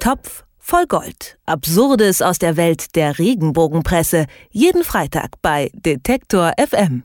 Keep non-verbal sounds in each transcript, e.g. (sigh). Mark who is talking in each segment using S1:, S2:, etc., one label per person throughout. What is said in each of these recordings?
S1: Topf voll Gold. Absurdes aus der Welt der Regenbogenpresse. Jeden Freitag bei Detektor FM.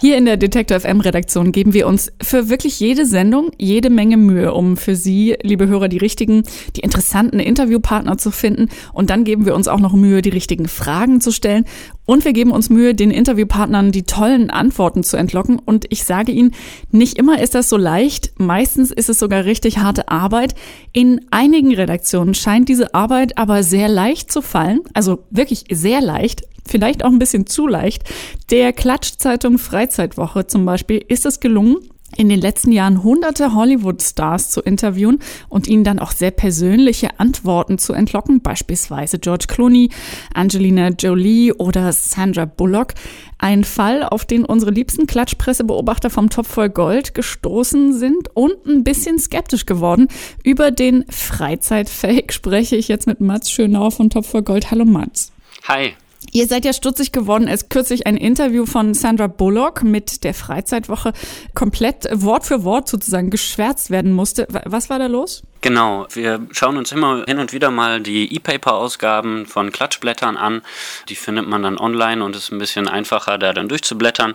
S2: Hier in der Detektor FM Redaktion geben wir uns für wirklich jede Sendung jede Menge Mühe, um für Sie, liebe Hörer, die richtigen, die interessanten Interviewpartner zu finden. Und dann geben wir uns auch noch Mühe, die richtigen Fragen zu stellen. Und wir geben uns Mühe, den Interviewpartnern die tollen Antworten zu entlocken. Und ich sage Ihnen, nicht immer ist das so leicht. Meistens ist es sogar richtig harte Arbeit. In einigen Redaktionen scheint diese Arbeit aber sehr leicht zu fallen. Also wirklich sehr leicht vielleicht auch ein bisschen zu leicht. Der Klatschzeitung Freizeitwoche zum Beispiel ist es gelungen, in den letzten Jahren hunderte Hollywood-Stars zu interviewen und ihnen dann auch sehr persönliche Antworten zu entlocken, beispielsweise George Clooney, Angelina Jolie oder Sandra Bullock. Ein Fall, auf den unsere liebsten Klatschpressebeobachter vom Topf voll Gold gestoßen sind und ein bisschen skeptisch geworden. Über den Freizeitfake (laughs) spreche ich jetzt mit Mats Schönauer von Topf voll Gold. Hallo Mats.
S3: Hi.
S2: Ihr seid ja stutzig geworden, als kürzlich ein Interview von Sandra Bullock mit der Freizeitwoche komplett Wort für Wort sozusagen geschwärzt werden musste. Was war da los?
S3: Genau, wir schauen uns immer hin und wieder mal die E-Paper-Ausgaben von Klatschblättern an. Die findet man dann online und ist ein bisschen einfacher, da dann durchzublättern.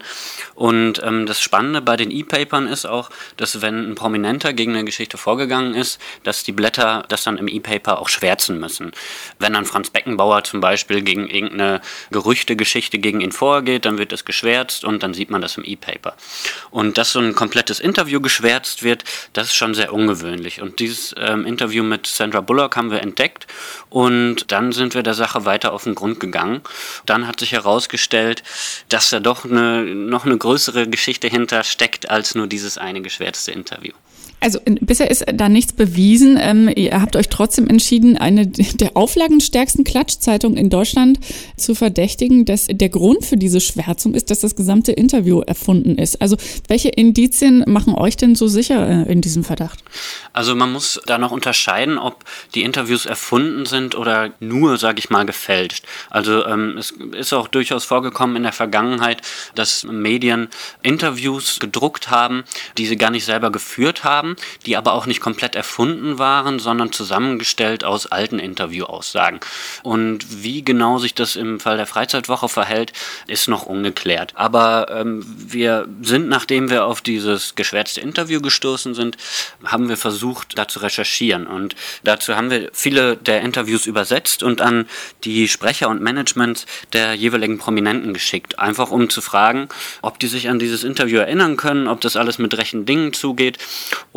S3: Und ähm, das Spannende bei den E-Papern ist auch, dass wenn ein Prominenter gegen eine Geschichte vorgegangen ist, dass die Blätter das dann im E-Paper auch schwärzen müssen. Wenn dann Franz Beckenbauer zum Beispiel gegen irgendeine Gerüchte-Geschichte gegen ihn vorgeht, dann wird das geschwärzt und dann sieht man das im E-Paper. Und dass so ein komplettes Interview geschwärzt wird, das ist schon sehr ungewöhnlich. Und dieses ähm, Interview mit Sandra Bullock haben wir entdeckt und dann sind wir der Sache weiter auf den Grund gegangen. Dann hat sich herausgestellt, dass da doch eine, noch eine größere Geschichte hinter steckt als nur dieses eine geschwärzte Interview.
S2: Also bisher ist da nichts bewiesen. Ähm, ihr habt euch trotzdem entschieden, eine der auflagenstärksten Klatschzeitungen in Deutschland zu verdächtigen, dass der Grund für diese Schwärzung ist, dass das gesamte Interview erfunden ist. Also welche Indizien machen euch denn so sicher äh, in diesem Verdacht?
S3: Also man muss da noch unterscheiden, ob die Interviews erfunden sind oder nur, sage ich mal, gefälscht. Also ähm, es ist auch durchaus vorgekommen in der Vergangenheit, dass Medien Interviews gedruckt haben, die sie gar nicht selber geführt haben haben, die aber auch nicht komplett erfunden waren, sondern zusammengestellt aus alten Interviewaussagen. Und wie genau sich das im Fall der Freizeitwoche verhält, ist noch ungeklärt. Aber ähm, wir sind, nachdem wir auf dieses geschwärzte Interview gestoßen sind, haben wir versucht, da zu recherchieren. Und dazu haben wir viele der Interviews übersetzt und an die Sprecher und Management der jeweiligen Prominenten geschickt. Einfach um zu fragen, ob die sich an dieses Interview erinnern können, ob das alles mit rechten Dingen zugeht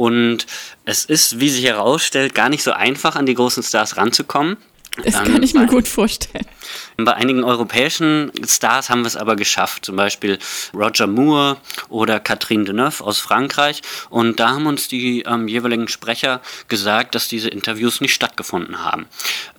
S3: und es ist, wie sich herausstellt, gar nicht so einfach, an die großen Stars ranzukommen.
S2: Das kann ich mir gut vorstellen.
S3: Bei einigen europäischen Stars haben wir es aber geschafft, zum Beispiel Roger Moore oder Catherine Deneuve aus Frankreich. Und da haben uns die ähm, jeweiligen Sprecher gesagt, dass diese Interviews nicht stattgefunden haben.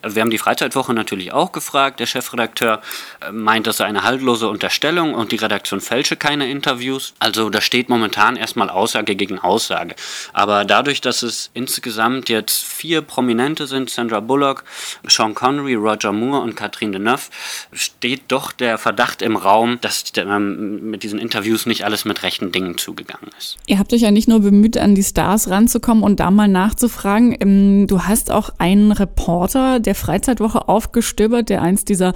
S3: Wir haben die Freizeitwoche natürlich auch gefragt. Der Chefredakteur äh, meint, das sei eine haltlose Unterstellung und die Redaktion fälsche keine Interviews. Also da steht momentan erstmal Aussage gegen Aussage. Aber dadurch, dass es insgesamt jetzt vier Prominente sind, Sandra Bullock, Sean Connery, Roger Moore und Catherine Deneuve, steht doch der Verdacht im Raum, dass ähm, mit diesen Interviews nicht alles mit rechten Dingen zugegangen ist.
S2: Ihr habt euch ja nicht nur bemüht, an die Stars ranzukommen und da mal nachzufragen. Ähm, du hast auch einen Reporter der Freizeitwoche aufgestöbert, der eins dieser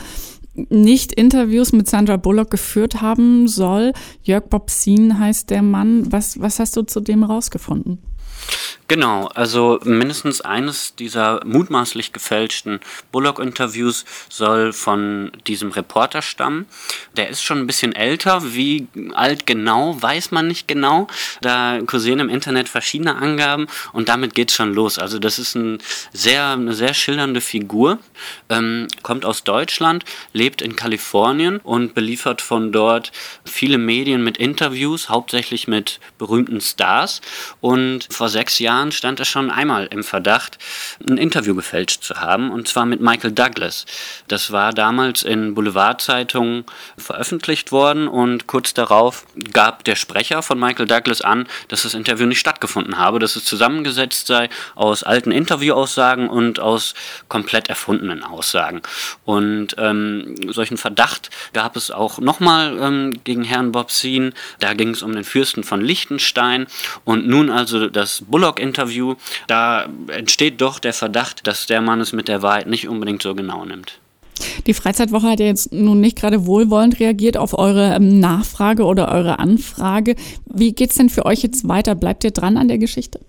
S2: nicht Interviews mit Sandra Bullock geführt haben soll. Jörg Bobsin heißt der Mann. Was, was hast du zu dem rausgefunden?
S3: Genau, also mindestens eines dieser mutmaßlich gefälschten Bullock-Interviews soll von diesem Reporter stammen. Der ist schon ein bisschen älter. Wie alt genau, weiß man nicht genau. Da kursieren im Internet verschiedene Angaben und damit geht's schon los. Also das ist ein sehr, eine sehr schildernde Figur, ähm, kommt aus Deutschland, lebt in Kalifornien und beliefert von dort viele Medien mit Interviews, hauptsächlich mit berühmten Stars. Und vor sechs Jahren Jahren stand er schon einmal im Verdacht, ein Interview gefälscht zu haben, und zwar mit Michael Douglas. Das war damals in Boulevardzeitungen veröffentlicht worden und kurz darauf gab der Sprecher von Michael Douglas an, dass das Interview nicht stattgefunden habe, dass es zusammengesetzt sei aus alten Interviewaussagen und aus komplett erfundenen Aussagen. Und ähm, solchen Verdacht gab es auch nochmal ähm, gegen Herrn Bobsin. Da ging es um den Fürsten von Liechtenstein und nun also das das Bullock-Interview, da entsteht doch der Verdacht, dass der Mann es mit der Wahrheit nicht unbedingt so genau nimmt.
S2: Die Freizeitwoche hat ja jetzt nun nicht gerade wohlwollend reagiert auf eure ähm, Nachfrage oder eure Anfrage. Wie geht's denn für euch jetzt weiter? Bleibt ihr dran an der Geschichte?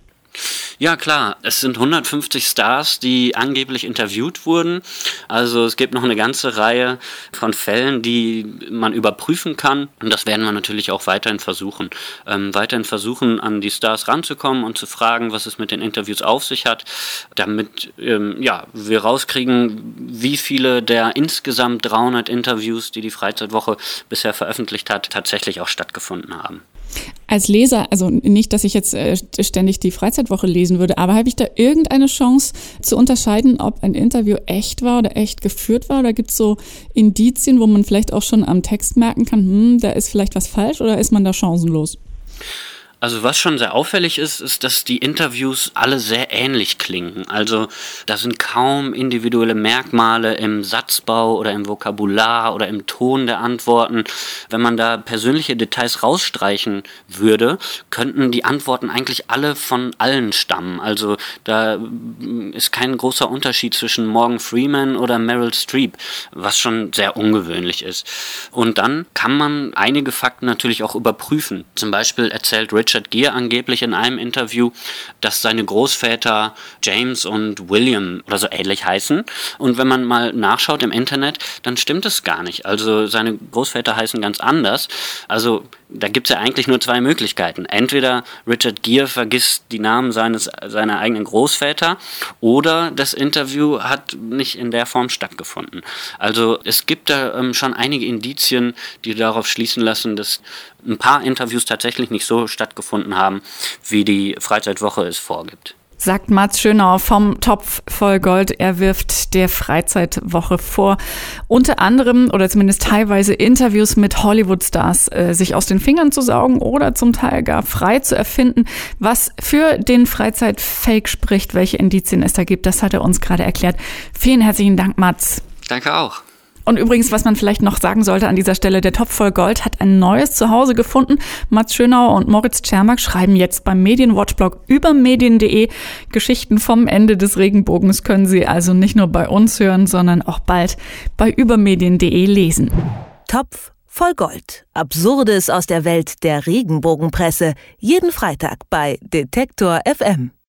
S3: Ja, klar. Es sind 150 Stars, die angeblich interviewt wurden. Also es gibt noch eine ganze Reihe von Fällen, die man überprüfen kann. Und das werden wir natürlich auch weiterhin versuchen. Ähm, weiterhin versuchen, an die Stars ranzukommen und zu fragen, was es mit den Interviews auf sich hat, damit ähm, ja, wir rauskriegen, wie viele der insgesamt 300 Interviews, die die Freizeitwoche bisher veröffentlicht hat, tatsächlich auch stattgefunden haben.
S2: Als Leser, also nicht, dass ich jetzt äh, ständig die Freizeitwoche lesen würde, aber habe ich da irgendeine Chance zu unterscheiden, ob ein Interview echt war oder echt geführt war? Oder gibt es so Indizien, wo man vielleicht auch schon am Text merken kann, hm, da ist vielleicht was falsch oder ist man da chancenlos?
S3: Also was schon sehr auffällig ist, ist, dass die Interviews alle sehr ähnlich klingen. Also da sind kaum individuelle Merkmale im Satzbau oder im Vokabular oder im Ton der Antworten. Wenn man da persönliche Details rausstreichen würde, könnten die Antworten eigentlich alle von allen stammen. Also da ist kein großer Unterschied zwischen Morgan Freeman oder Meryl Streep, was schon sehr ungewöhnlich ist. Und dann kann man einige Fakten natürlich auch überprüfen. Zum Beispiel erzählt Richard Richard Gere angeblich in einem Interview, dass seine Großväter James und William oder so ähnlich heißen. Und wenn man mal nachschaut im Internet, dann stimmt es gar nicht. Also seine Großväter heißen ganz anders. Also da gibt es ja eigentlich nur zwei Möglichkeiten. Entweder Richard Gere vergisst die Namen seines, seiner eigenen Großväter oder das Interview hat nicht in der Form stattgefunden. Also es gibt da ähm, schon einige Indizien, die darauf schließen lassen, dass ein paar Interviews tatsächlich nicht so stattgefunden haben, wie die Freizeitwoche es vorgibt.
S2: Sagt Mats Schönau vom Topf voll Gold. Er wirft der Freizeitwoche vor, unter anderem oder zumindest teilweise Interviews mit Hollywood-Stars äh, sich aus den Fingern zu saugen oder zum Teil gar frei zu erfinden. Was für den Freizeitfake spricht, welche Indizien es da gibt, das hat er uns gerade erklärt. Vielen herzlichen Dank, Mats.
S3: Danke auch.
S2: Und übrigens, was man vielleicht noch sagen sollte an dieser Stelle, der Topf voll Gold hat ein neues Zuhause gefunden. Mats Schönauer und Moritz Czermak schreiben jetzt beim Medienwatchblog über medien.de Geschichten vom Ende des Regenbogens können Sie also nicht nur bei uns hören, sondern auch bald bei übermedien.de lesen.
S1: Topf voll Gold. Absurdes aus der Welt der Regenbogenpresse. Jeden Freitag bei Detektor FM.